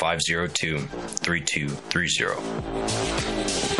502 3230.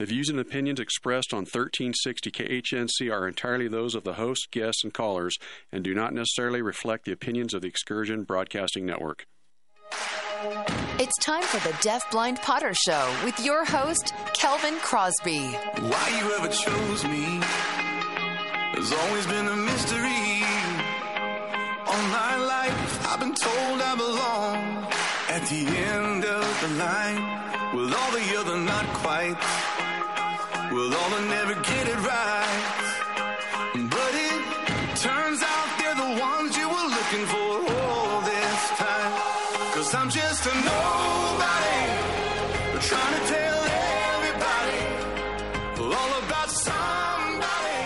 The views and opinions expressed on 1360 KHNC are entirely those of the host, guests, and callers and do not necessarily reflect the opinions of the Excursion Broadcasting Network. It's time for the Deaf Blind Potter Show with your host, Kelvin Crosby. Why you ever chose me has always been a mystery. All my life, I've been told I belong at the end of the line with all the other not quite. Well, all never get it right. But it turns out they're the ones you were looking for all this time. Cause I'm just a nobody. Trying to tell everybody all about somebody.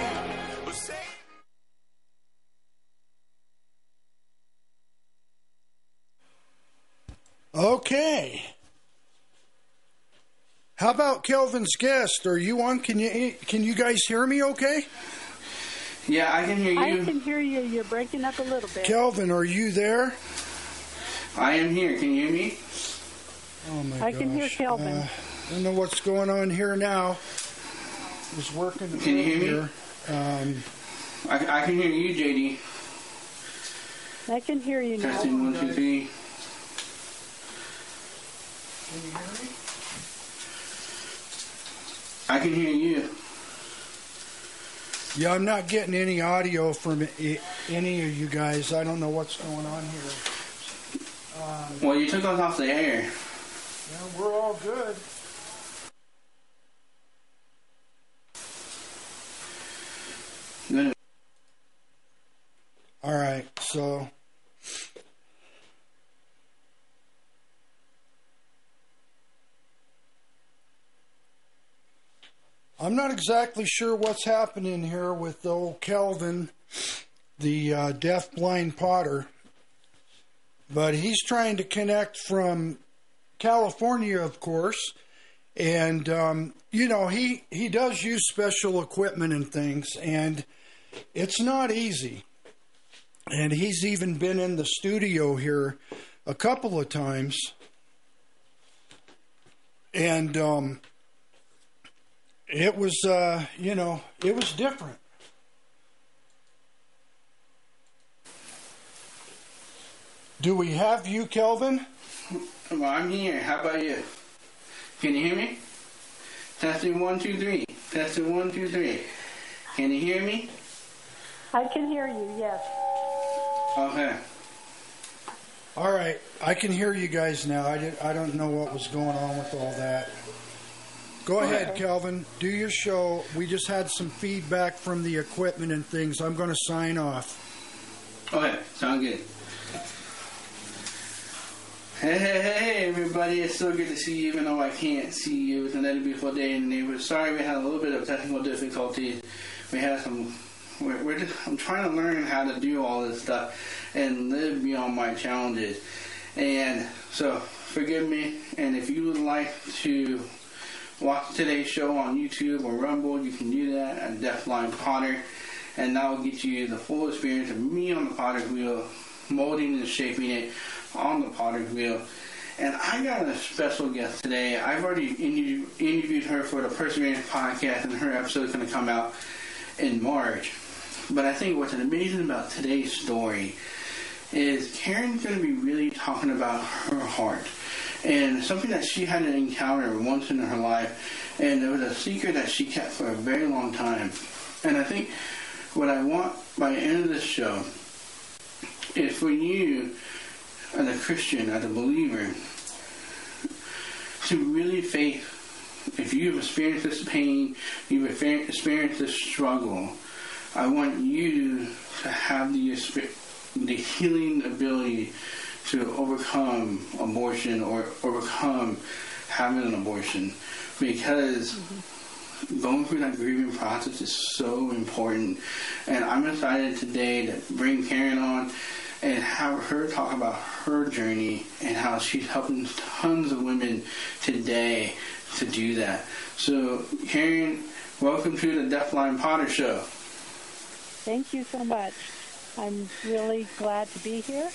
Okay. How about Kelvin's guest? Are you on? Can you can you guys hear me? Okay. Yeah, I can hear you. I can hear you. You're breaking up a little bit. Kelvin, are you there? I am here. Can you hear me? Oh my I can hear. Kelvin. Uh, I don't know what's going on here now. It's working. Can you hear me? here. Um, I, I can hear you, JD. I can hear you now. Testing one, two, three. Can you hear me? I can hear you. Yeah, I'm not getting any audio from any of you guys. I don't know what's going on here. Um, Well, you took us off the air. yeah, we're all good. Good. All right, so I'm not exactly sure what's happening here with old Kelvin, the uh, deaf blind potter, but he's trying to connect from California, of course, and um, you know he he does use special equipment and things, and it's not easy. And he's even been in the studio here a couple of times. And um, it was, uh, you know, it was different. Do we have you, Kelvin? Well, I'm here. How about you? Can you hear me? Testing one, two, three. Testing one, two, three. Can you hear me? I can hear you, yes. Okay. All right, I can hear you guys now. I, did, I don't know what was going on with all that. Go ahead, Kelvin. Do your show. We just had some feedback from the equipment and things. I'm going to sign off. Okay, sound good. Hey, hey, hey, everybody. It's so good to see you, even though I can't see you. It's another beautiful day in the neighborhood. Sorry we had a little bit of technical difficulties. We had some. We're, we're just, I'm trying to learn how to do all this stuff and live beyond my challenges. And so, forgive me. And if you would like to watch today's show on YouTube or Rumble, you can do that at Deafblind Potter. And that will get you the full experience of me on the potter's wheel, molding and shaping it on the potter's wheel. And I got a special guest today. I've already interview, interviewed her for the Perseverance podcast, and her episode is going to come out in March. But I think what's amazing about today's story is Karen's going to be really talking about her heart and something that she had to encounter once in her life, and it was a secret that she kept for a very long time. And I think what I want by the end of this show is for you, as a Christian, as a believer, to really face if you've experienced this pain, you've experienced this struggle, I want you to have the the healing ability to overcome abortion or overcome having an abortion because mm-hmm. going through that grieving process is so important. And I'm excited today to bring Karen on and have her talk about her journey and how she's helping tons of women today to do that. So, Karen, welcome to the Deafblind Potter Show. Thank you so much. I'm really glad to be here.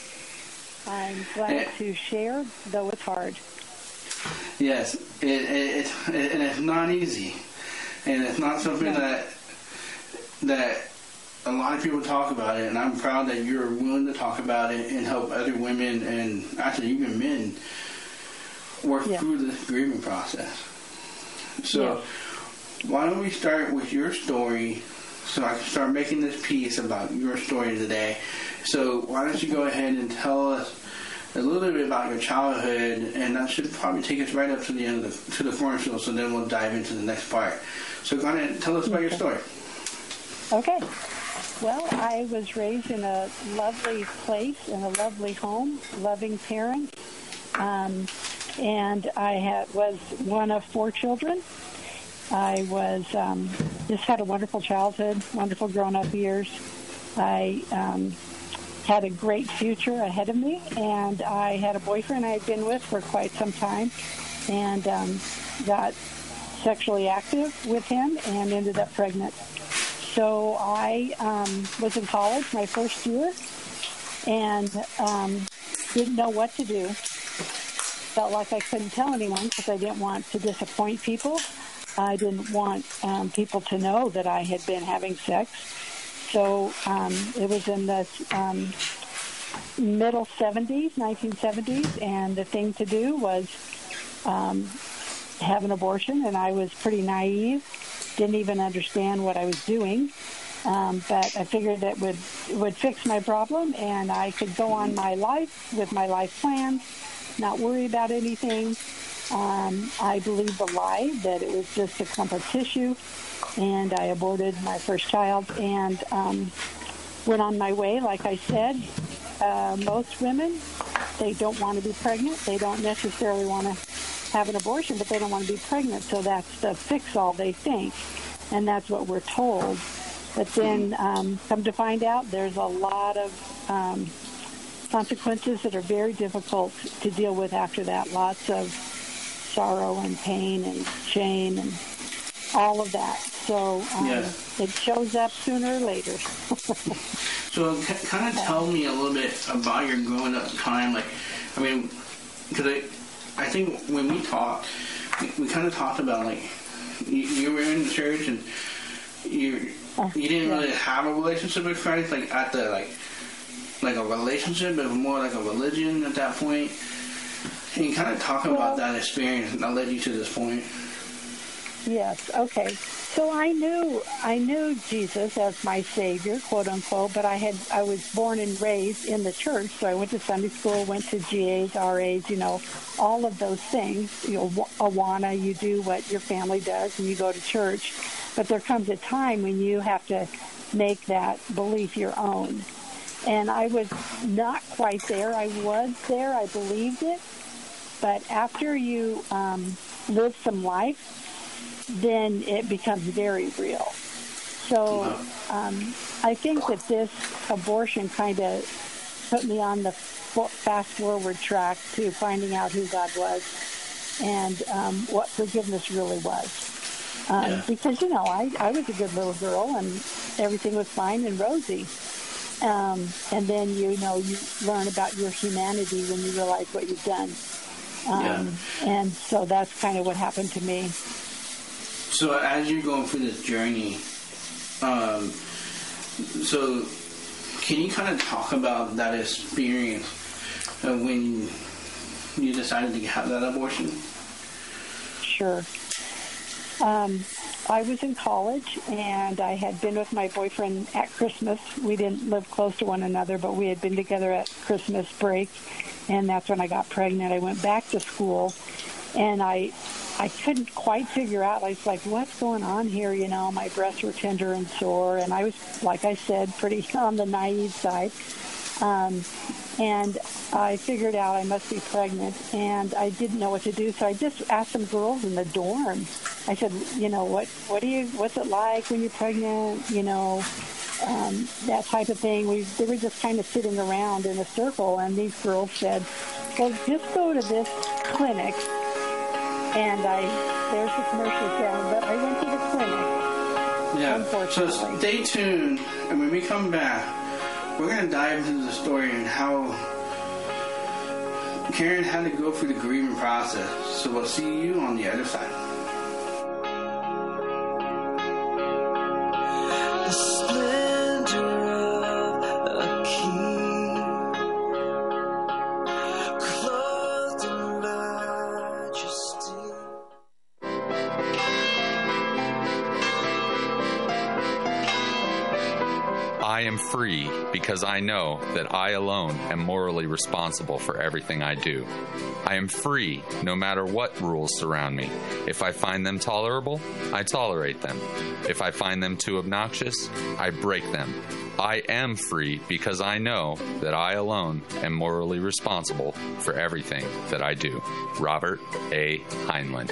I'm glad eh. to share, though it's hard. Yes, it, it, it, and it's not easy, and it's not something no. that that a lot of people talk about it, and I'm proud that you're willing to talk about it and help other women and actually even men work yeah. through the grieving process. So, yeah. why don't we start with your story so I can start making this piece about your story today? So, why don't you go ahead and tell us a little bit about your childhood, and that should probably take us right up to the end of the, to the commercial, so then we'll dive into the next part. So, go ahead and tell us about your story. Okay. Well, I was raised in a lovely place, in a lovely home, loving parents. Um, and I had, was one of four children. I was um, just had a wonderful childhood, wonderful grown-up years. I um, had a great future ahead of me, and I had a boyfriend I had been with for quite some time, and um, got sexually active with him and ended up pregnant. So I um, was in college my first year and um, didn't know what to do felt like I couldn't tell anyone because I didn't want to disappoint people. I didn't want um, people to know that I had been having sex. So um, it was in the um, middle 70s, 1970s, and the thing to do was um, have an abortion, and I was pretty naive, didn't even understand what I was doing. Um, but I figured it would would fix my problem, and I could go on my life with my life plans not worry about anything. Um, I believed the lie that it was just a clump of tissue, and I aborted my first child and um, went on my way. Like I said, uh, most women they don't want to be pregnant. They don't necessarily want to have an abortion, but they don't want to be pregnant. So that's the fix-all they think, and that's what we're told. But then, um, come to find out, there's a lot of um, consequences that are very difficult to deal with after that. Lots of sorrow and pain and shame and all of that. So um, yeah. it shows up sooner or later. so kind of tell me a little bit about your growing up time. Like, I mean, because I, I think when we talked, we, we kind of talked about like you, you, were in the church and you oh, you didn't really have a relationship with Christ like at the like like a relationship, but more like a religion at that point. Can you kind of talk well, about that experience that led you to this point? Yes. Okay. So I knew I knew Jesus as my Savior, quote unquote, but I had I was born and raised in the church, so I went to Sunday school, went to GAs, RAs, you know, all of those things. You know, Awana, you do what your family does, and you go to church. But there comes a time when you have to make that belief your own and I was not quite there. I was there. I believed it. But after you um, live some life, then it becomes very real. So um, I think that this abortion kind of put me on the fast forward track to finding out who God was and um, what forgiveness really was. Um, yeah. Because, you know, I, I was a good little girl and everything was fine and rosy. Um, and then you know you learn about your humanity when you realize what you've done. Um, yeah. And so that's kind of what happened to me. So as you're going through this journey, um, so can you kind of talk about that experience when you decided to have that abortion? Sure. Um, I was in college and I had been with my boyfriend at Christmas. We didn't live close to one another, but we had been together at Christmas break, and that's when I got pregnant. I went back to school, and I I couldn't quite figure out. I was like, "What's going on here?" You know, my breasts were tender and sore, and I was, like I said, pretty on the naive side. Um, and I figured out I must be pregnant, and I didn't know what to do. So I just asked some girls in the dorm. I said, you know, what what do you what's it like when you're pregnant? You know, um, that type of thing. We they were just kind of sitting around in a circle, and these girls said, "Well, just go to this clinic." And I there's the commercial sound, but I went to the clinic. Yeah. Unfortunately. So stay tuned, and when we come back, we're going to dive into the story and how Karen had to go through the grieving process. So we'll see you on the other side. Free because I know that I alone am morally responsible for everything I do. I am free no matter what rules surround me. If I find them tolerable, I tolerate them. If I find them too obnoxious, I break them. I am free because I know that I alone am morally responsible for everything that I do. Robert A. Heinlein.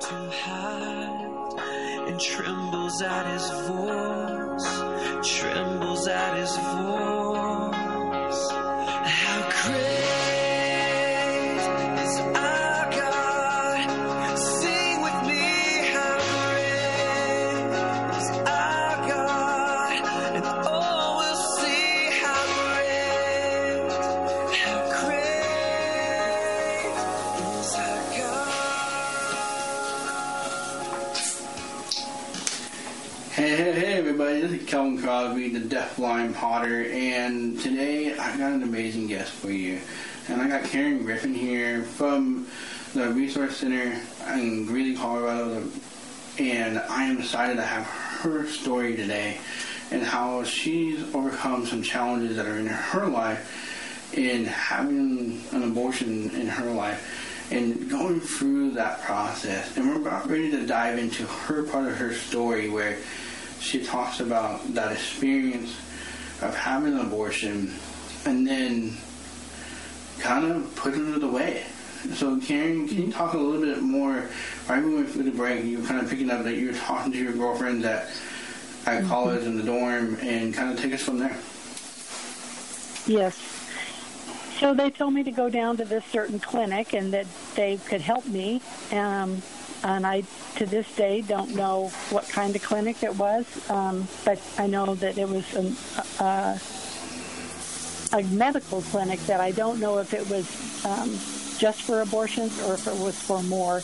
to hide and trembles at his voice, trembles at his voice. Deafblind Potter, and today I got an amazing guest for you. And I got Karen Griffin here from the Resource Center in Greeley, Colorado, and I am excited to have her story today and how she's overcome some challenges that are in her life in having an abortion in her life and going through that process. And we're about ready to dive into her part of her story where she talks about that experience of having an abortion and then kind of putting it away. So, Karen, can you talk a little bit more? Right when we went through the break, you were kind of picking up that you were talking to your girlfriend at, at college in the dorm and kind of take us from there. Yes. So they told me to go down to this certain clinic and that they could help me. Um, and I, to this day, don't know what kind of clinic it was, um, but I know that it was an, uh, a medical clinic that I don't know if it was um, just for abortions or if it was for more.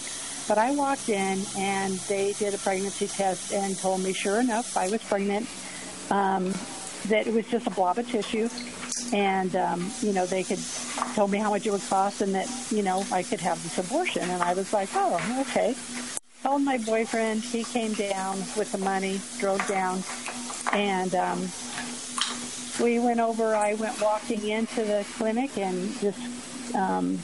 But I walked in and they did a pregnancy test and told me, sure enough, I was pregnant. Um, that it was just a blob of tissue, and um, you know they could told me how much it would cost, and that you know I could have this abortion. And I was like, oh, okay. Called my boyfriend. He came down with the money, drove down, and um, we went over. I went walking into the clinic, and just um,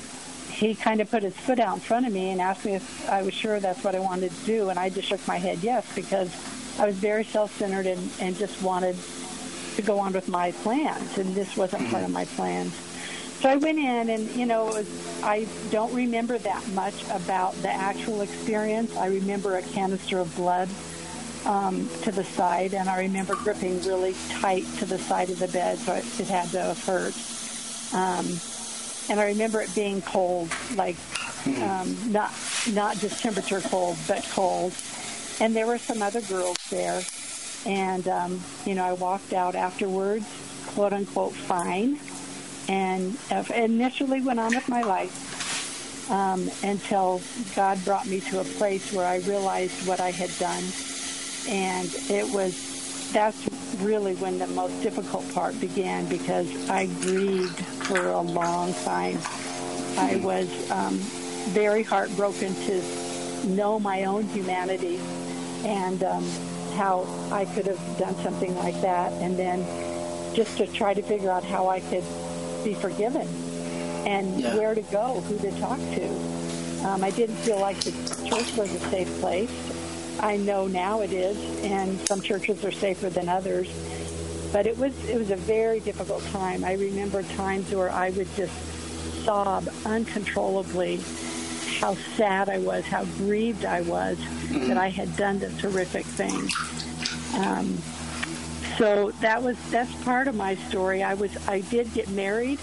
he kind of put his foot out in front of me and asked me if I was sure that's what I wanted to do, and I just shook my head yes because I was very self-centered and, and just wanted to go on with my plans, and this wasn't part of my plans. so I went in, and you know, was, I don't remember that much about the actual experience. I remember a canister of blood um, to the side, and I remember gripping really tight to the side of the bed, so it, it had to have hurt. Um, and I remember it being cold, like um, not not just temperature cold, but cold. And there were some other girls there, and um, you know, I walked out afterwards, quote unquote, fine, and uh, initially went on with my life um, until God brought me to a place where I realized what I had done, and it was that's really when the most difficult part began because I grieved for a long time. I was um, very heartbroken to know my own humanity. And um, how I could have done something like that, and then just to try to figure out how I could be forgiven and Yeah. where to go, who to talk to. Um, I didn't feel like the church was a safe place. I know now it is, and some churches are safer than others. But it was it was a very difficult time. I remember times where I would just sob uncontrollably how sad I was, how grieved I was that I had done this horrific thing. Um, so that was that's part of my story. I was I did get married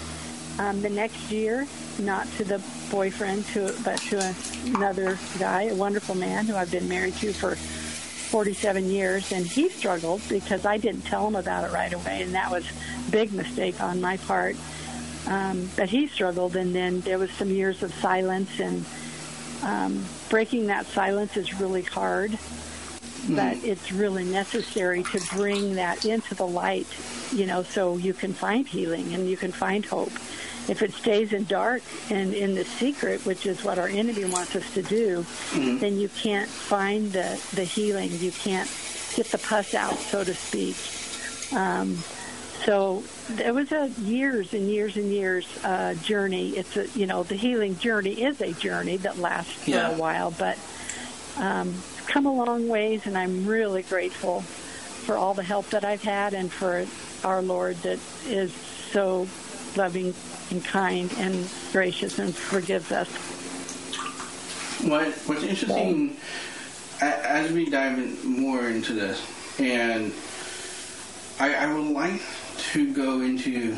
um, the next year, not to the boyfriend, to but to another guy, a wonderful man who I've been married to for 47 years, and he struggled because I didn't tell him about it right away, and that was a big mistake on my part. Um, but he struggled, and then there was some years of silence, and um, breaking that silence is really hard. But it's really necessary to bring that into the light, you know, so you can find healing and you can find hope. If it stays in dark and in the secret, which is what our enemy wants us to do, then you can't find the, the healing. You can't get the pus out, so to speak. Um, so it was a years and years and years uh, journey. It's a you know the healing journey is a journey that lasts for Yeah. a while, but um, come a long ways, and I'm really grateful for all the help that I've had and for our Lord that is so loving and kind and gracious and forgives us. What What's interesting a- as we dive in more into this, and I, I would like to go into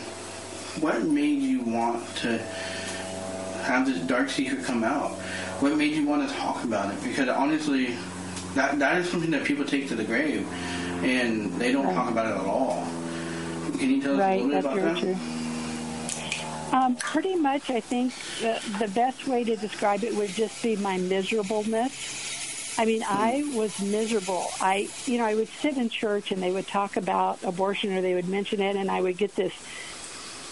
what made you want to have this dark secret come out. What made you want to talk about it? Because honestly, that that is something that people take to the grave, and they don't talk about it at all. Can you tell us a little bit about that? true. Um, pretty much, I think the, the best way to describe it would just be my miserableness. I mean, I was miserable. I, you know, I would sit in church and they would talk about abortion or they would mention it, and I would get this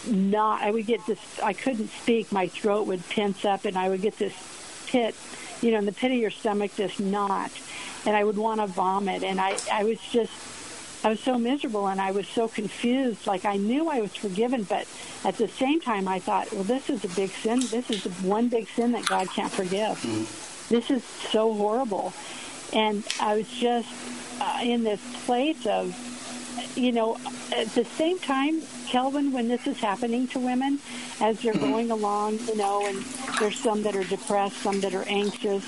not. I would get this. I couldn't speak. My throat would tense up, and I would get this pit, you know, in the pit of your stomach, this knot, and I would want to vomit. And I, I was just I was so miserable and I was so confused. Like I knew I was forgiven, but at the same time, I thought, well, this is a big sin. This is the one big sin that God can't forgive. Mm-hmm. This is so horrible. And I was just uh, in this place of, you know, at the same time, Kelvin, when this is happening to women, as they're going along, you know, and there's some that are depressed, some that are anxious,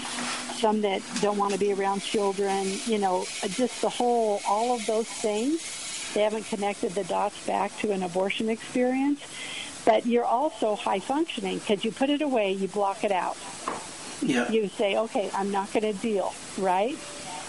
some that don't want to be around children, you know, just the whole, all of those things. They haven't connected the dots back to an abortion experience. But you're also high functioning because you put it away, you block it out. Yeah. You say, okay, I'm not going to deal, right?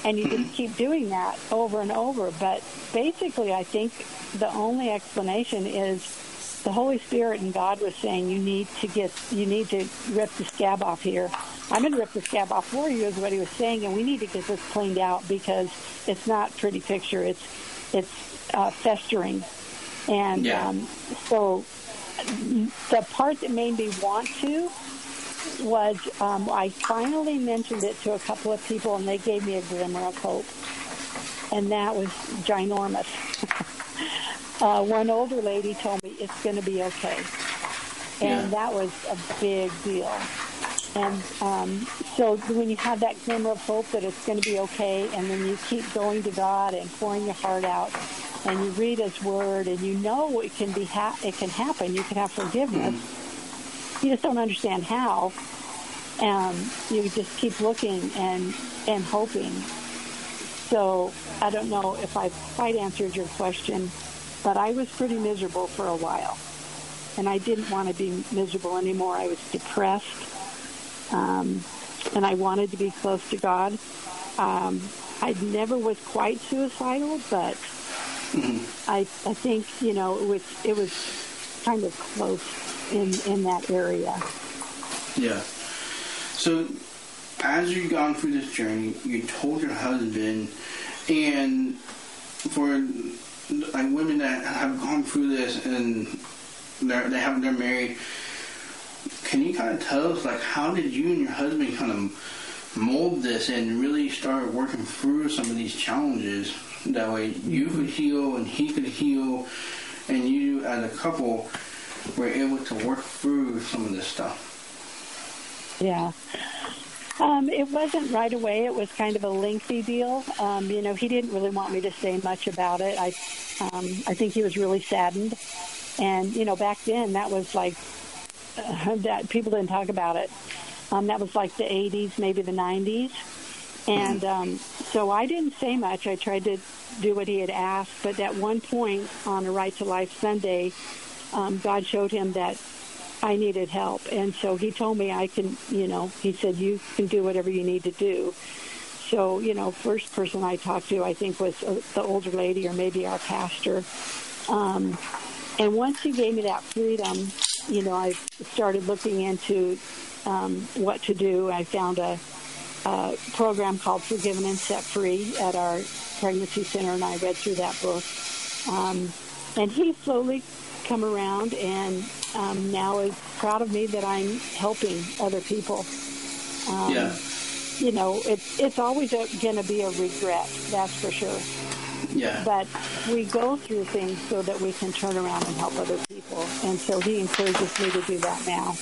And you just keep doing that over and over. But basically, I think the only explanation is the Holy Spirit and God was saying you need to get, you need to rip the scab off here. I'm going to rip the scab off for you, is what he was saying, and we need to get this cleaned out because it's not pretty picture. It's, it's uh, festering, and Yeah. um, so the part that made me want to was um, I finally mentioned it to a couple of people, and they gave me a glimmer of hope, and that was ginormous. uh, one older lady told me it's going to be okay, and Yeah. that was a big deal. And um, so when you have that glimmer of hope that it's going to be okay, and then you keep going to God and pouring your heart out, and you read His Word, and you know it can be ha- it can happen. You can have forgiveness. You just don't understand how. Um, you just keep looking and and hoping. So I don't know if I quite answered your question, but I was pretty miserable for a while, and I didn't want to be miserable anymore. I was depressed, um, and I wanted to be close to God. Um, I never was quite suicidal, but I I think you know it was it was kind of close in in that area. Yeah. So, as you've gone through this journey, you told your husband, and for like women that have gone through this and they have they're married, can you kind of tell us like how did you and your husband kind of mold this and really start working through some of these challenges? That way, you could heal and he could heal, and you as a couple were able to work through some of this stuff. Yeah. Um, it wasn't right away. It was kind of a lengthy deal. Um, you know, he didn't really want me to say much about it. I, um, I think he was really saddened. And you know, back then that was like uh, that people didn't talk about it. Um, that was like the 80s, maybe the 90s. And um, so I didn't say much. I tried to do what he had asked. But at one point on a Right to Life Sunday, um, God showed him that I needed help. And so he told me I can, you know, he said, you can do whatever you need to do. So, you know, first person I talked to, I think, was uh, the older lady or maybe our pastor. Um, and once he gave me that freedom, you know, I started looking into um, what to do. I found a, a program called Forgiven and Set Free at our pregnancy center, and I read through that book. Um, and he slowly come around and um, now is proud of me that I'm helping other people. Um, Yeah. You know, it's it's always going to be a regret, that's for sure. Yeah. But we go through things so that we can turn around and help other people, and so he encourages me to do that now,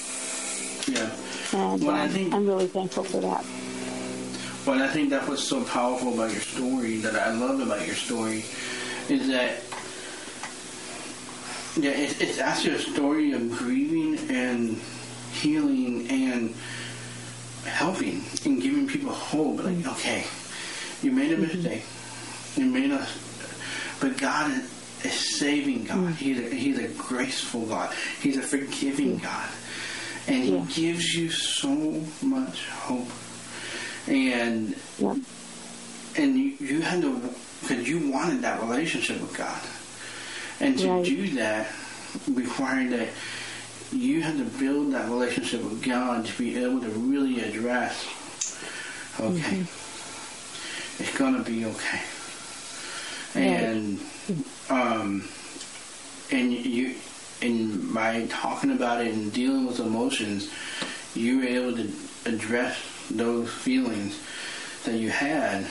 Yeah. and Well, I um, think- I'm really thankful for that. But I think that was so powerful about your story that I loved about your story is that yeah, it, it's actually a story of grieving and healing and helping and giving people hope. Like, mm-hmm. okay, you made a mm-hmm. mistake, you made a, but God is, is saving God. Mm. He's a, he's a graceful God. He's a forgiving mm. God, and He gives you so much hope. And and you, you had to because you wanted that relationship with God, and to Right. do that required that you had to build that relationship with God to be able to really address. Okay, it's gonna be okay, and um, and you and by talking about it and dealing with emotions, you were able to address those feelings that you had,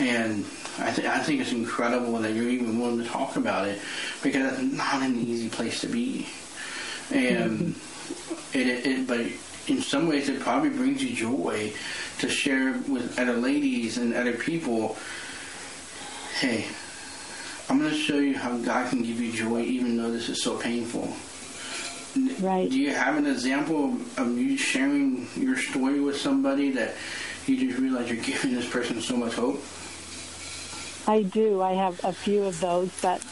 and I, th- I think it's incredible that you're even willing to talk about it because it's not an easy place to be, and mm-hmm. it, it, it but in some ways it probably brings you joy to share with other ladies and other people. Hey, I'm going to show you how God can give you joy even though this is so painful. Right. Do you have an example of, of you sharing your story with somebody that you just realize you're giving this person so much hope? I do. I have a few of those, but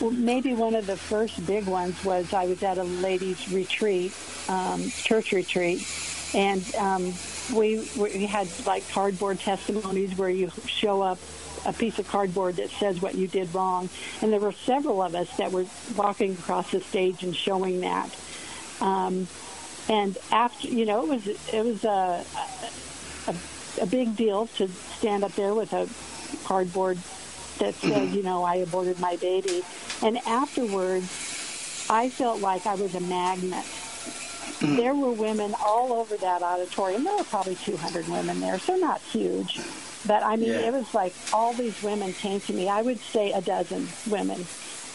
maybe one of the first big ones was I was at a ladies' retreat, um, church retreat, and um, we we had like cardboard testimonies where you show up a piece of cardboard that says what you did wrong, and there were several of us that were walking across the stage and showing that. Um, and after, you know, it was it was a, a a big deal to stand up there with a cardboard that said, mm-hmm. you know, I aborted my baby. And afterwards, I felt like I was a magnet. Mm. There were women all over that auditorium. There were probably 200 women there, so not huge. But I mean, Yeah. it was like all these women came to me. I would say a dozen women.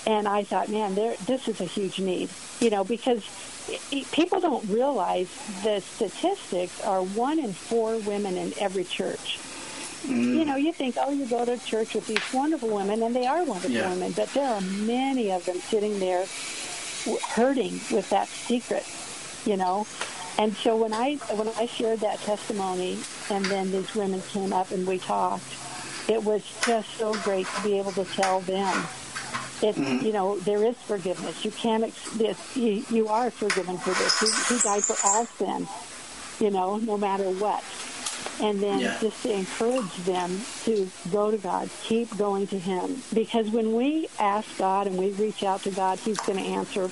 And I thought, man, there, this is a huge need, you know, because i- i- people don't realize the statistics are one in four women in every church. You know, you think, oh, you go to church with these wonderful women, and they are wonderful Yeah. women, but there are many of them sitting there hurting with that secret, you know. And so when I when I shared that testimony, and then these women came up and we talked, it was just so great to be able to tell them. It's Mhm. you know there is forgiveness. You can't ex- this you, you are forgiven for this. He, he died for all sin, you know, no matter what. And then Yeah. just to encourage them to go to God, keep going to Him, because when we ask God and we reach out to God, He's going to answer.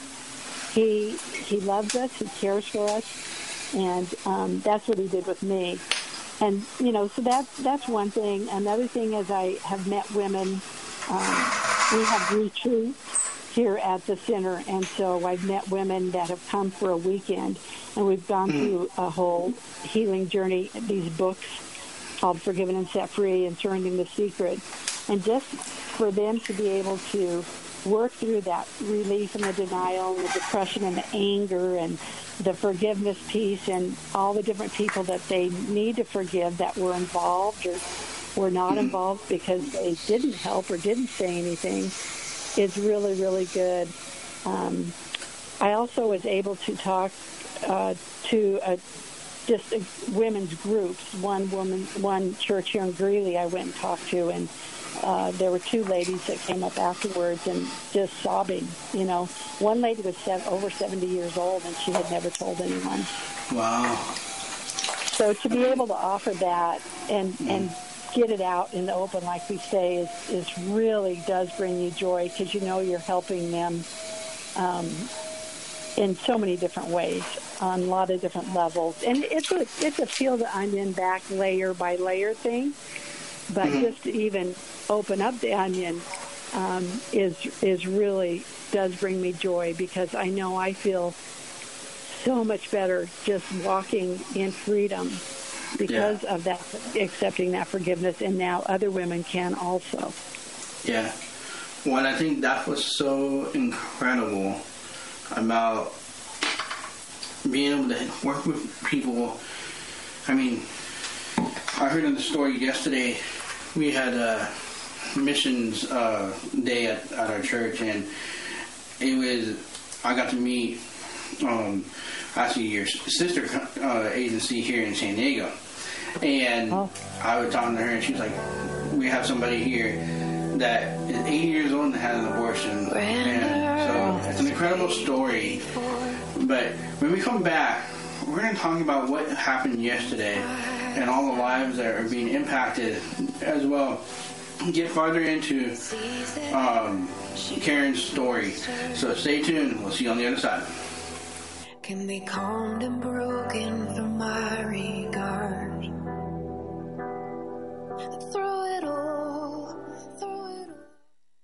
He He loves us. He cares for us, and um, that's what He did with me. And you know, so that's that's one thing. Another thing is I have met women. Um, we have retreats here at the center, and so I've met women that have come for a weekend, and we've gone hmm. through a whole healing journey. These books called "Forgiven and Set Free" and "Surrendering the Secret," and just for them to be able to work through that relief and the denial and the depression and the anger and the forgiveness piece and all the different people that they need to forgive that were involved or were not hmm. involved because they didn't help or didn't say anything is really, really good. Um, I also was able to talk uh, to a, just uh women's groups. One woman, one church here in Greeley, I went and talked to, and uh, there were two ladies that came up afterwards and just sobbing. You know, one lady was over 70 years old and she had never told anyone. Wow. So to be able to offer that and and get it out in the open, like we say, is is really does bring you joy because you know you're helping them um, in so many different ways on a lot of different levels. And it's a it's a field that I'm in back layer by layer thing, but Mhm. just to even open up the onion um, is is really does bring me joy because I know I feel so much better just walking in freedom because of that accepting that forgiveness and now other women can also Yeah. Well, I think that was so incredible about being able to work with people. I mean, I heard in the story yesterday, we had a missions uh, day at, at our church, and it was, I got to meet um, actually your sister uh, agency here in San Diego. And I was talking to her, and she was like, "We have somebody here that is 80 years old and had an abortion." And so it's an incredible story. But when we come back, we're going to talk about what happened yesterday and all the lives that are being impacted as well. Get farther into um, Karen's story. So stay tuned. We'll see you on the other side. can be calmed and broken from my regard. Through it all, through.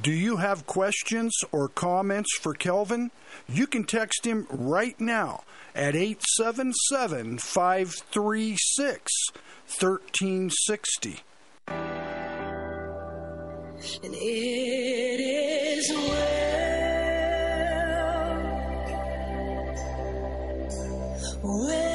Do you have questions or comments for Kelvin? You can text him right now at 877 536 1360. And it is well. my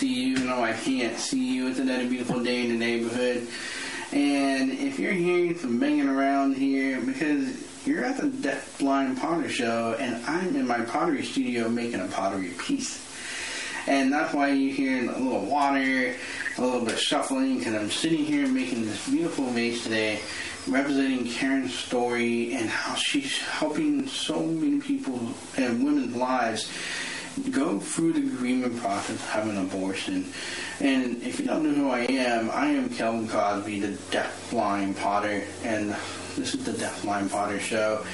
see you, even though I can't see you. It's another beautiful day in the neighborhood. And if you're hearing some banging around here, because you're at the Deaf Blind Potter Show, and I'm in my pottery studio making a pottery piece. And that's why you're hearing a little water, a little bit of shuffling, because I'm sitting here making this beautiful vase today, representing Karen's story and how she's helping so many people and women's lives go through the grieving process having an abortion. And if you don't know who I am, I am Kelvin Crosby, the deaf blind potter, and this is the Deaf Blind Potter Show.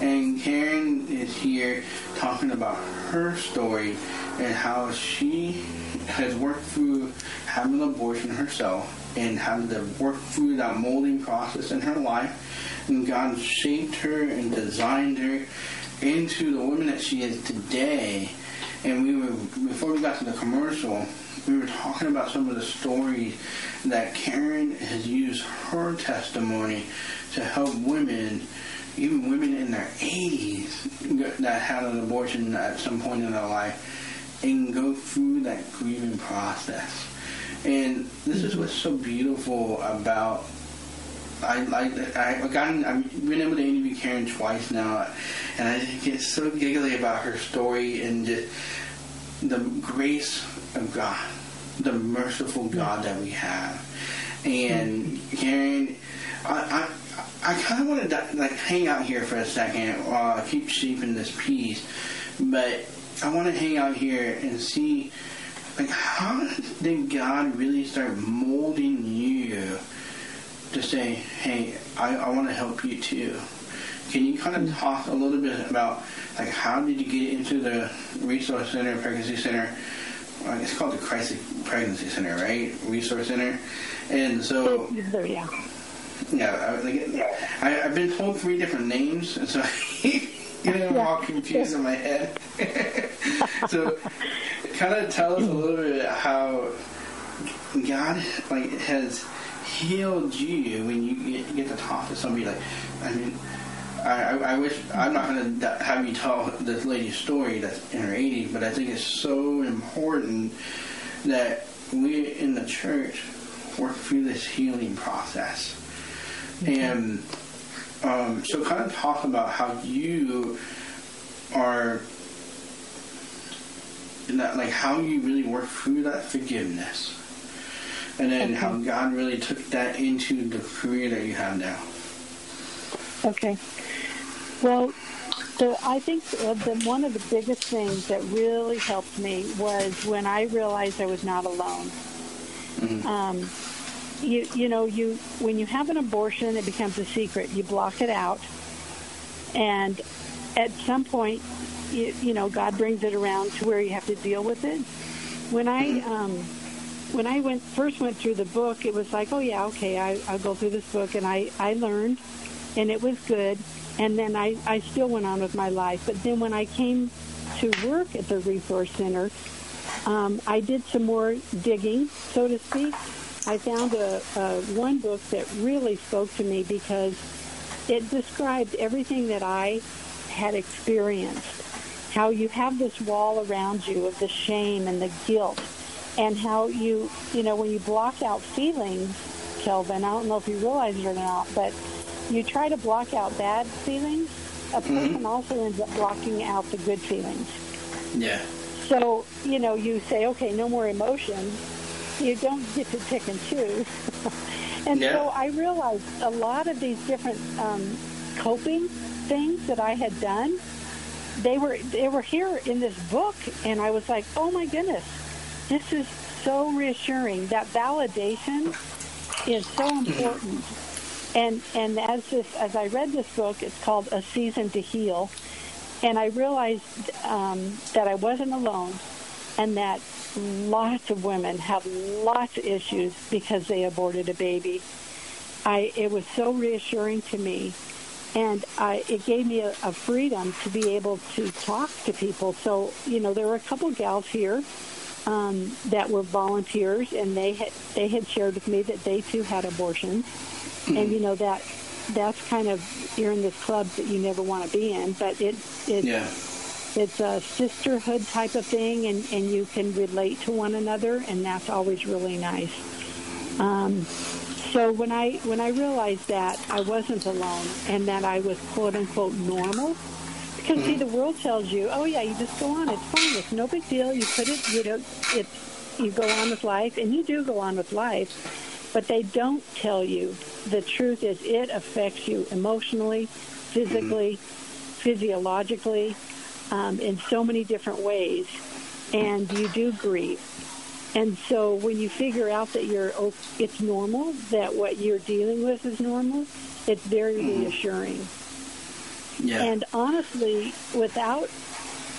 And Karen is here talking about her story and how she has worked through having an abortion herself and having to work through that molding process in her life. And God shaped her and designed her into the woman that she is today. And we were before we got to the commercial, we were talking about some of the stories that Karen has used her testimony to help women, even women in their 80s that had an abortion at some point in their life, and go through that grieving process. And this is what's so beautiful about. I like I gotten I've been able to interview Karen twice now, and I get so giggly about her story and just the grace of God, the merciful God that we have. And Karen, I, I, I kind of want to like hang out here for a second while I keep shaping this piece, but I want to hang out here and see like how did God really start molding you to say, hey, I, I want to help you too. Can you kind of talk a little bit about like how did you get into the resource center, pregnancy center? It's called the Crisis Pregnancy Center, right? Resource Center, and so yeah. Yeah, I, like, I, have been told three different names, and so you know, I'm all confused in my head. so, kind of tell us a little bit how God like has healed you when you get, get to talk to somebody. Like, I mean, I, I wish I'm not going to have you tell this lady's story that's in her 80s, but I think it's so important that we in the church work through this healing process. And um, so, kind of talk about how you are, in that, like how you really work through that forgiveness, and then Okay. how God really took that into the career that you have now. Okay. Well, the, I think uh, the, one of the biggest things that really helped me was when I realized I was not alone. Um, you, you know, you when you have an abortion, it becomes a secret. You block it out, and at some point, you, you know, God brings it around to where you have to deal with it. When I um, when I went first went through the book, it was like, oh yeah, okay, I, I'll go through this book, and I I learned, and it was good, and then I I still went on with my life. But then when I came to work at the resource center, um, I did some more digging, so to speak. I found a, a one book that really spoke to me because it described everything that I had experienced. How you have this wall around you of the shame and the guilt, and how you, you know, when you block out feelings, Kelvin, I don't know if you realize it or not, but you try to block out bad feelings, a person also ends up blocking out the good feelings. Yeah. So, you know, you say, okay, no more emotions. You don't get to pick and choose. and Yeah. so I realized a lot of these different um, coping things that I had done, they were they were here in this book, and I was like, oh my goodness, this is so reassuring. That validation is so important. And and as this as I read this book, it's called A Season to Heal, and I realized um, that I wasn't alone, and that lots of women have lots of issues because they aborted a baby. I it was so reassuring to me, and I, it gave me a, a freedom to be able to talk to people. So you know, there were a couple gals here um, that were volunteers, and they had they had shared with me that they too had abortions, and you know that that's kind of you're in this club that you never want to be in. But it it Yeah. it's a sisterhood type of thing, and and you can relate to one another, and that's always really nice. Um, so when I when I realized that I wasn't alone and that I was quote unquote normal, because see the world tells you, oh yeah, you just go on, it's fine, it's no big deal. You put it, you know, it's you go on with life, and you do go on with life, but they don't tell you the truth is it affects you emotionally, physically, physiologically, um, in so many different ways, and you do grieve. And so when you figure out that you're it's normal, that what you're dealing with is normal, it's very reassuring. Yeah. And honestly, without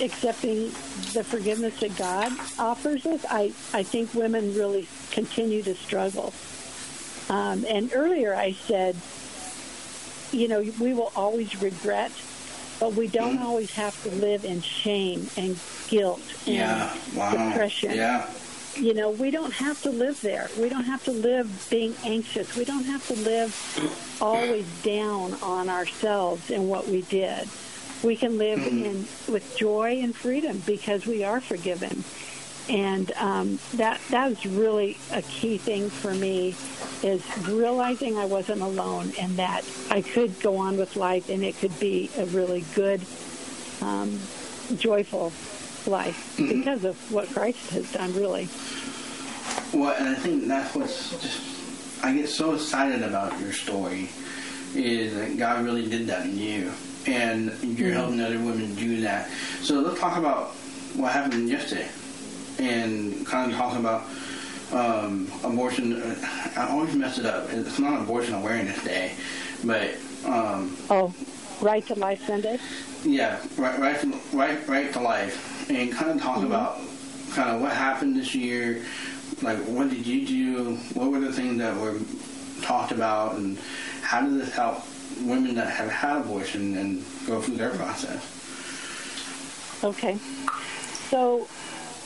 accepting the forgiveness that God offers us, I, I think women really continue to struggle. Um, and earlier I said, you know, we will always regret, but we don't always have to live in shame and guilt and Yeah. Wow. depression. Yeah. You know, we don't have to live there. We don't have to live being anxious. We don't have to live always down on ourselves and what we did. We can live in with joy and freedom because we are forgiven. And um, that that was really a key thing for me is realizing I wasn't alone and that I could go on with life and it could be a really good, um, joyful life because of what Christ has done. Really. Well, and I think that's what's just. I get so excited about your story is that God really did that in you, and you're Mhm. helping other women do that. So let's talk about what happened yesterday, and kind of talk about um, abortion. I always mess it up. It's not Abortion Awareness Day, but um, Oh, right to life Sunday. yeah, right, right, to, right, right to life, and kind of talk mm-hmm. about kind of what happened this year. Like, what did you do? What were the things that were talked about, and how does this help women that have had abortion and go through their process? Okay. So,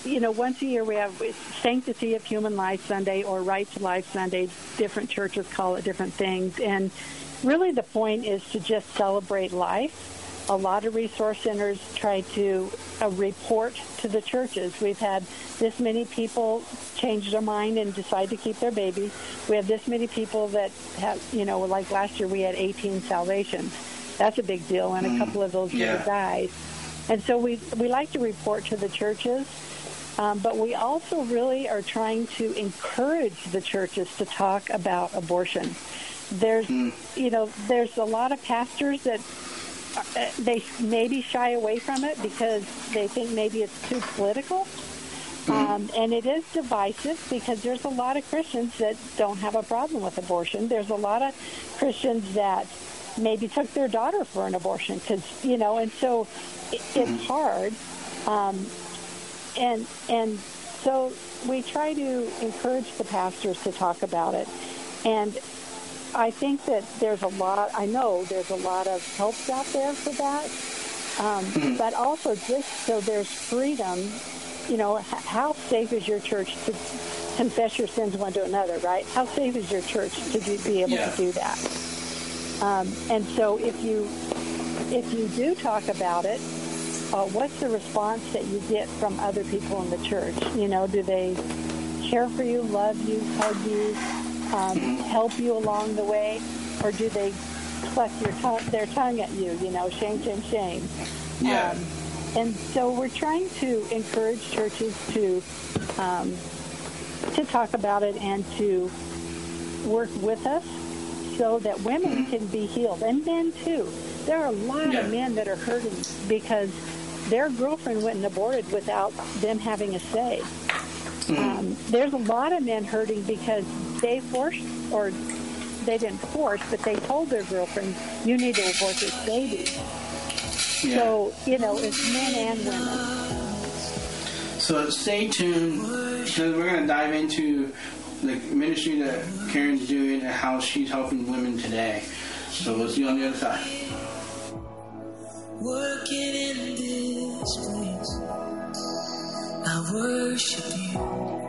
you know, once a year we have Sanctity of Human Life Sunday or Right to Life Sunday. Different churches call it different things. And really the point is to just celebrate life. A lot of resource centers try to uh, report to the churches. We've had this many people change their mind and decide to keep their baby. We have this many people that have, you know, like last year we had 18 salvations. That's a big deal, and a Mm. couple of those Yeah. died. And so we we like to report to the churches, um, but we also really are trying to encourage the churches to talk about abortion. There's you know there's a lot of pastors that they maybe shy away from it because they think maybe it's too political. Um, and it is divisive because there's a lot of Christians that don't have a problem with abortion. There's a lot of Christians that maybe took their daughter for an abortion because you know, and so it, it's hard. Um, and and so we try to encourage the pastors to talk about it, and I think that there's a lot. I know there's a lot of helps out there for that, um, but also just so there's freedom. You know, h- how safe is your church to confess your sins one to another? Right? How safe is your church to do, be able Yeah. to do that? Um, and so if you if you do talk about it, uh, what's the response that you get from other people in the church? You know, do they care for you, love you, hug you, um, help you along the way, or do they cluck your tongue, their tongue at you? You know, shame, shame, shame. Yeah. Um, and so we're trying to encourage churches to um, to talk about it and to work with us so that women can be healed and men too. There are a lot Yeah. of men that are hurting because their girlfriend went and aborted without them having a say. Um, there's a lot of men hurting because they forced or they didn't force, but they told their girlfriend, "You need to abort this baby." So you know, it's men and women. So stay tuned because we're going to dive into the ministry that Karen's doing and how she's helping women today. So we'll see you on the other side. Working in this place, I worship you.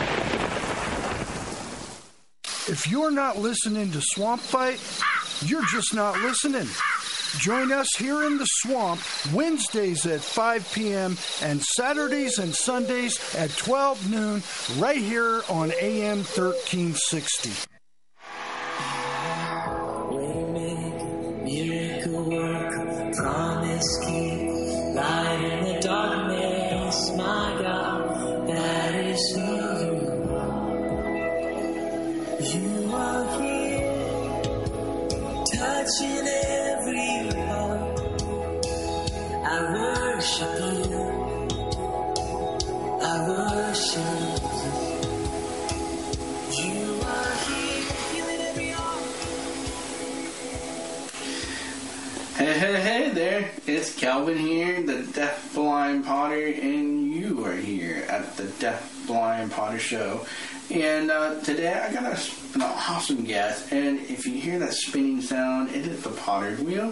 If you're not listening to Swamp Fight, you're just not listening. Join us here in the swamp Wednesdays at 5 p.m. and Saturdays and Sundays at 12 noon right here on AM 1360. Kelvin here, the Deaf Blind Potter, and you are here at the Deaf Blind Potter Show. And uh, today I got a, an awesome guest, and if you hear that spinning sound, it is the Potter's Wheel.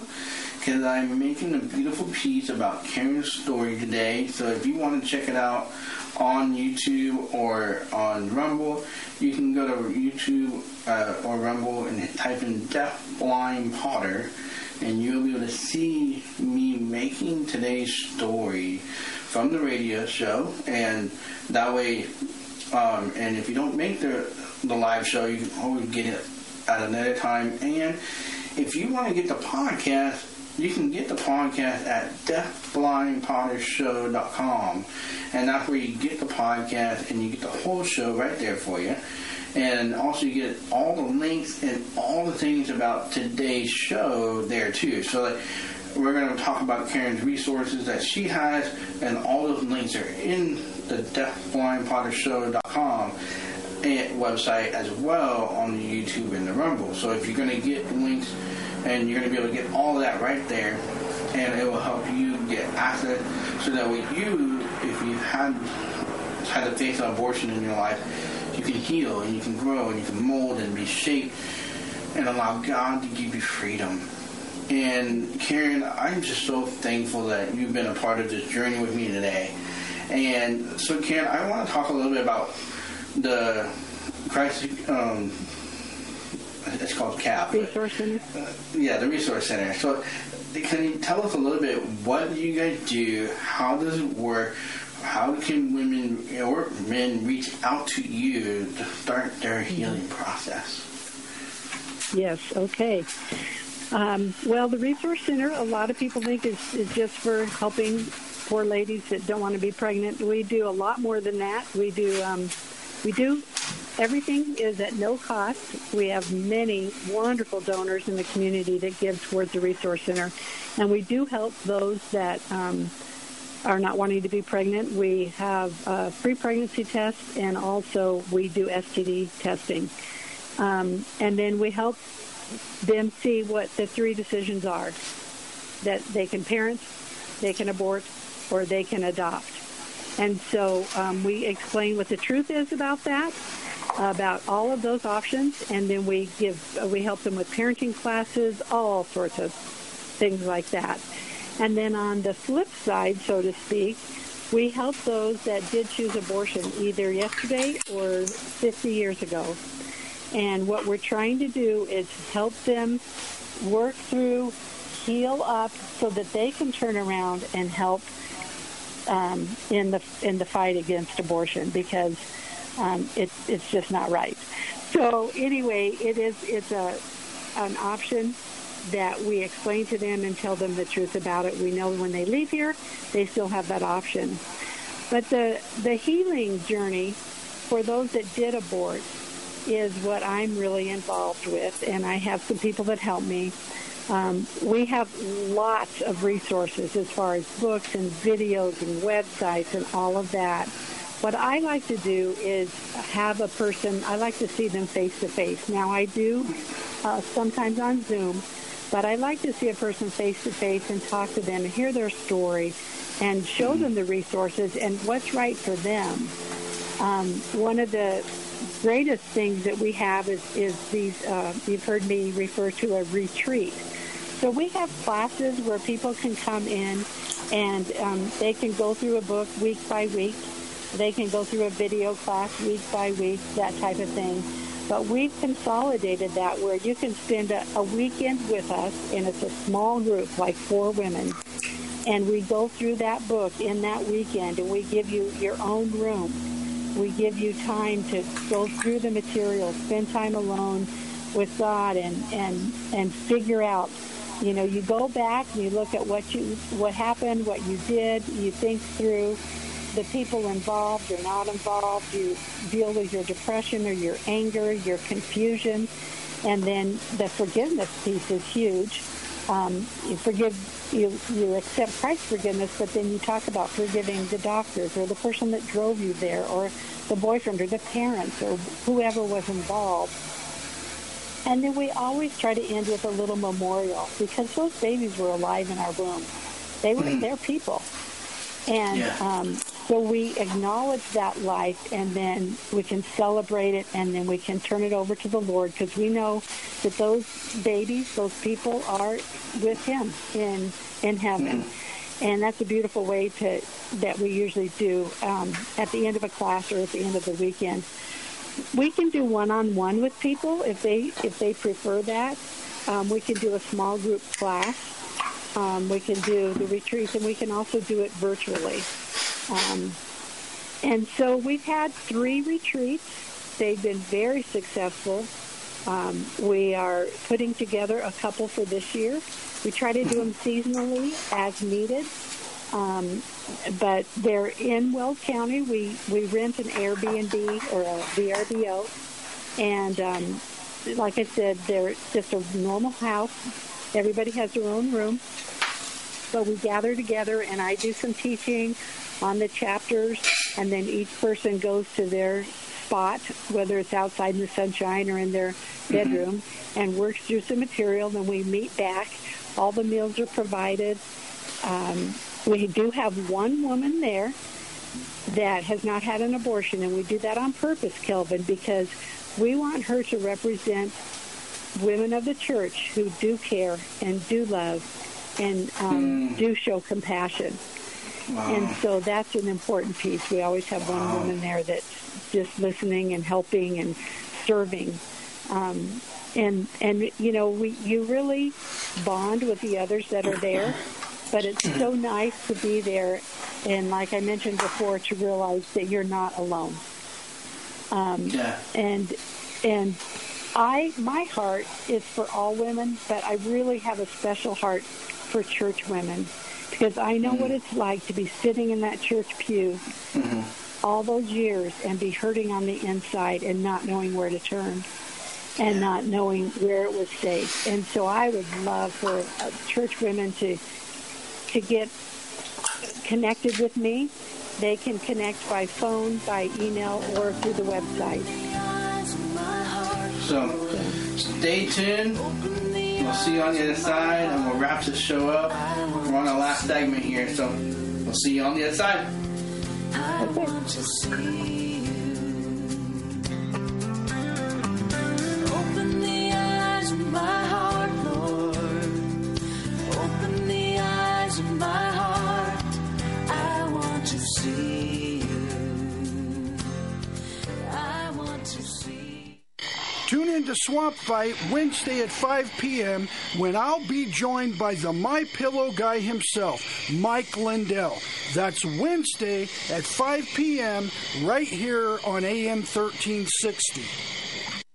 Because I'm making a beautiful piece about Karen's story today. So if you want to check it out on YouTube or on Rumble, you can go to YouTube uh, or Rumble and type in Deaf Blind Potter and you'll be able to see me making today's story from the radio show. And that way um, and if you don't make the the live show you can always get it at another time. And if you want to get the podcast you can get the podcast at deafblindpottershow.com and that's where you get the podcast and you get the whole show right there for you and also you get all the links and all the things about today's show there too. So like we're going to talk about Karen's resources that she has, and all those links are in the deafblindpottershow.com eh, website as well on the YouTube and the Rumble. So if you're going to get links, and you're going to be able to get all that right there, and it will help you get access, so that with you, if you've had had to face an abortion in your life, can heal and you can grow and you can mold and be shaped and allow God to give you freedom. And Karen, I'm just so thankful that you've been a part of this journey with me today. And so, Karen, I want to talk a little bit about the Christ. Um, it's called CAP. Resource Center. Uh, yeah, the Resource Center. So, can you tell us a little bit what do you guys do? How does it work? How can women or men reach out to you to start their healing process? Yes, okay. Um, well, the Resource Center, a lot of people think is, is just for helping poor ladies that don't want to be pregnant. We do a lot more than that. We do, um, we do, everything is at no cost. We have many wonderful donors in the community that give towards the Resource Center. And we do help those that um, are not wanting to be pregnant. We have uh, free pregnancy tests and also we do STD testing. Um, and then we help them see what the three decisions are that they can parent, they can abort, or they can adopt. And so um, we explain what the truth is about that, about all of those options, and then we give we help them with parenting classes, all sorts of things like that. And then on the flip side, so to speak, we help those that did choose abortion either yesterday or 50 years ago. And what we're trying to do is help them work through, heal up, so that they can turn around and help um, in the in the fight against abortion because um, it, it's just not right. So anyway, it is it's a an option that we explain to them and tell them the truth about it. We know when they leave here, they still have that option. But the the healing journey for those that did abort is what I'm really involved with, and I have some people that help me. Um, we have lots of resources as far as books and videos and websites and all of that. What I like to do is have a person, I like to see them face to face. Now, I do uh, sometimes on Zoom, but I like to see a person face to face and talk to them and hear their story and show them the resources and what's right for them. Um, one of the greatest things that we have is, is these, uh, you've heard me refer to a retreat. So we have classes where people can come in and um, they can go through a book week by week. They can go through a video class week by week, that type of thing. But we've consolidated that where you can spend a, a weekend with us, and it's a small group, like four women, and we go through that book in that weekend, and we give you your own room. We give you time to go through the material, spend time alone with God, and and and figure out. You know, you go back and you look at what you what happened, what you did. You think through the people involved or not involved. You deal with your depression or your anger, your confusion, and then the forgiveness piece is huge. Um, you forgive, you you accept Christ's forgiveness, but then you talk about forgiving the doctors or the person that drove you there, or the boyfriend or the parents or whoever was involved. And then we always try to end with a little memorial because those babies were alive in our womb. They were their people. And Yeah. um, so we acknowledge that life and then we can celebrate it and then we can turn it over to the Lord because we know that those babies, those people are with Him in, in heaven. And that's a beautiful way to that we usually do um, at the end of a class or at the end of the weekend. We can do one-on-one with people if they if they prefer that. Um, we can do a small group class. Um, we can do the retreats, and we can also do it virtually. Um, and so we've had three retreats. They've been very successful. Um, we are putting together a couple for this year. We try to do them seasonally as needed. Um, but they're in Weld County. We, we rent an Airbnb or a VRBO. And um, like I said, they're just a normal house. Everybody has their own room. So we gather together and I do some teaching on the chapters and then each person goes to their spot, whether it's outside in the sunshine or in their bedroom, and works through some material. Then we meet back. All the meals are provided. Um, we do have one woman there that has not had an abortion, and we do that on purpose, Kelvin, because we want her to represent women of the church who do care and do love and um, do show compassion. Wow. And so that's an important piece. We always have one woman there that's just listening and helping and serving. Um, and and you know we you really bond with the others that are there, but it's so nice to be there. And like I mentioned before, to realize that you're not alone. Um, Yeah. And and I my heart is for all women, but I really have a special heart for church women because I know what it's like to be sitting in that church pew all those years and be hurting on the inside and not knowing where to turn and not knowing where it was safe. And so I would love for uh, church women to to get connected with me. They can connect by phone, by email, or through the website. So stay tuned. We'll see you on the other side, and we'll wrap this show up. We're on our last segment here, so we'll see you on the other side. I want to see you. Open the eyes of my heart, Tune in to Swamp Fight Wednesday at 5 p.m. when I'll be joined by the My Pillow guy himself, Mike Lindell. That's Wednesday at 5 p.m. right here on AM 1360.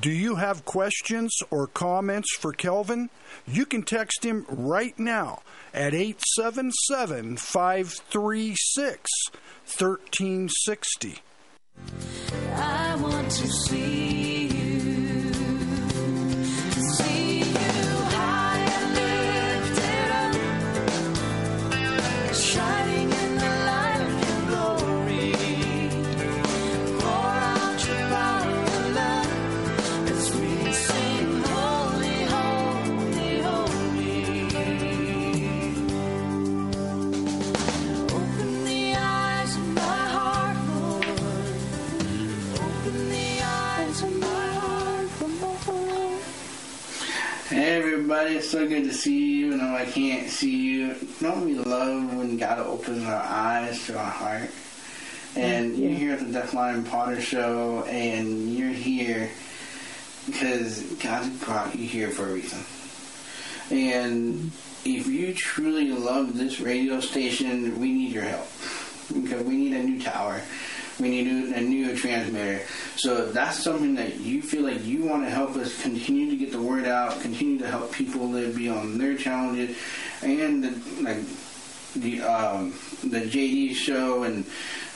Do you have questions or comments for Kelvin? You can text him right now at 877 536 1360. Everybody, it's so good to see you, And though I can't see you. Don't we love when God opens our eyes to our heart? And you're here at the Deafblind Potter Show, and you're here because God brought you here for a reason. And if you truly love this radio station, we need your help. Because we need a new tower. We need a, new transmitter. So if that's something that you feel like you want to help us continue to get the word out, continue to help people live beyond their challenges, and the, like the um, the JD show and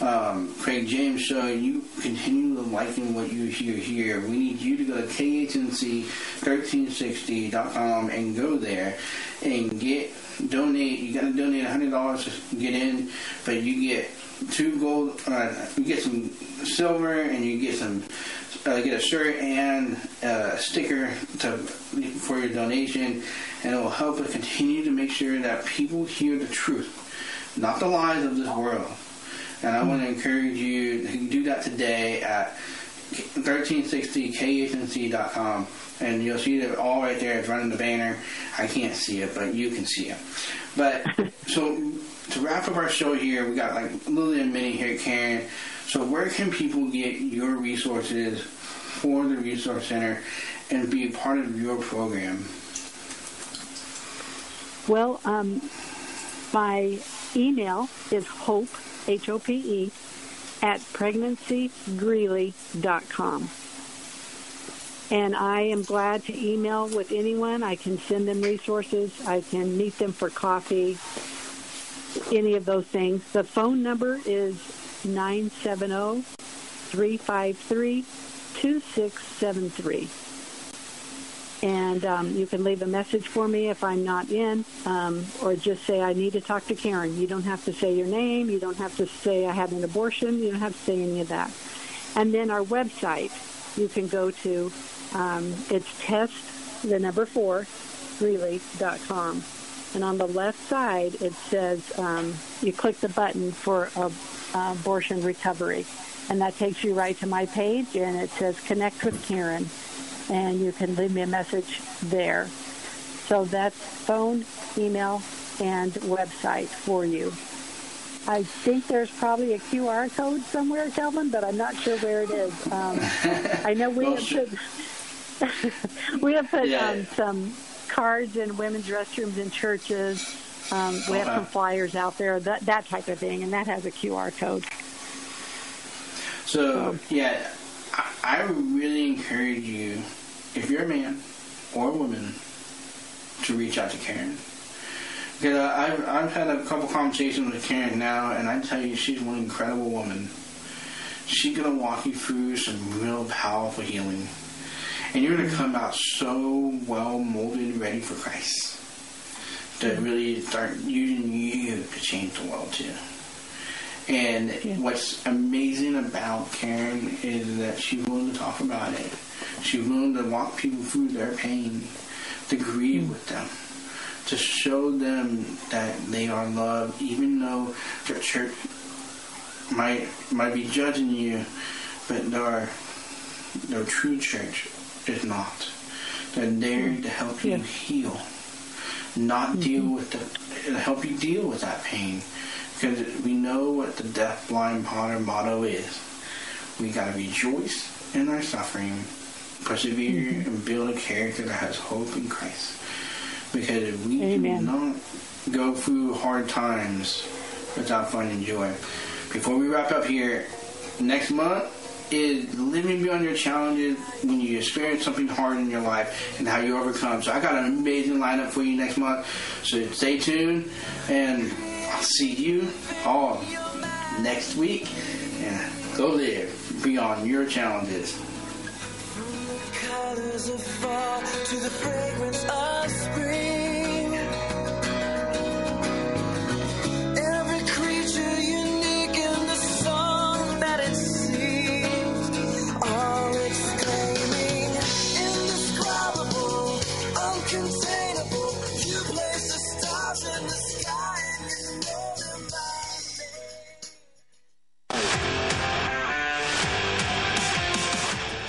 um, Craig James show, you continue to liking what you hear here. We need you to go to KHNC1360.com and go there and get donate. You got to donate hundred dollars to get in, but you get two gold. Uh, you get some silver and you get some. Uh, get a shirt and a sticker to for your donation, and it will help us continue to make sure that people hear the truth, not the lies of this world. And I want to encourage you to do that today at 1360khnc.com. And you'll see it all right there. It's running the banner. I can't see it, but you can see it. But so to wrap up our show here, we got like Lily and Minnie here, Karen. So where can people get your resources for the Resource Center and be a part of your program? Well, um, my email is hope, H-O-P-E, at pregnancygreeley.com. And I am glad to email with anyone. I can send them resources. I can meet them for coffee, any of those things. The phone number is 970 353 2673 and um, you can leave a message for me if I'm not in, um, or just say I need to talk to Karen. You don't have to say your name. You don't have to say I had an abortion. You don't have to say any of that. And then our website, you can go to. Um, it's test the number four, Greeley.com. And on the left side, it says um, you click the button for uh, abortion recovery, and that takes you right to my page, and it says connect with Karen and you can leave me a message there. So that's phone, email, and website for you. I think there's probably a QR code somewhere, Kelvin, but I'm not sure where it is. Um, I know we have put we have put Yeah. um, some cards in women's restrooms in churches. Um, we have some flyers out there, that that type of thing, and that has a QR code. So yeah, I, I really encourage you, if you're a man or a woman, to reach out to Karen. Because I've, I've had a couple conversations with Karen now, and I tell you, she's one incredible woman. She's going to walk you through some real powerful healing. And you're going to come out so well molded, and ready for Christ. To really start using you to change the world too. And what's amazing about Karen is that she's willing to talk about it. She's willing to walk people through their pain, to grieve mm. with them, to show them that they are loved, even though their church might might be judging you, but their their true church is not. They're there to help you heal, not mm-hmm. deal with the help you deal with that pain because we know what the deaf blind potter motto is. We gotta rejoice in our suffering, persevere, mm-hmm. and build a character that has hope in Christ. Because if we do not go through hard times without finding joy. Before we wrap up here, next month is living beyond your challenges when you experience something hard in your life and how you overcome. So I got an amazing lineup for you next month. So stay tuned and I'll see you all next week. And go live beyond your challenges. colors of fall to the fragrance of spring.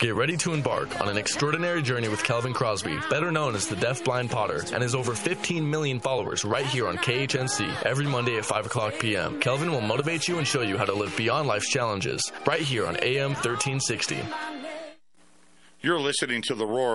Get ready to embark on an extraordinary journey with Kelvin Crosby, better known as the Deaf Blind Potter, and his over 15 million followers right here on KHNC every Monday at 5 o'clock p.m. Kelvin will motivate you and show you how to live beyond life's challenges right here on AM 1360. You're listening to The Roar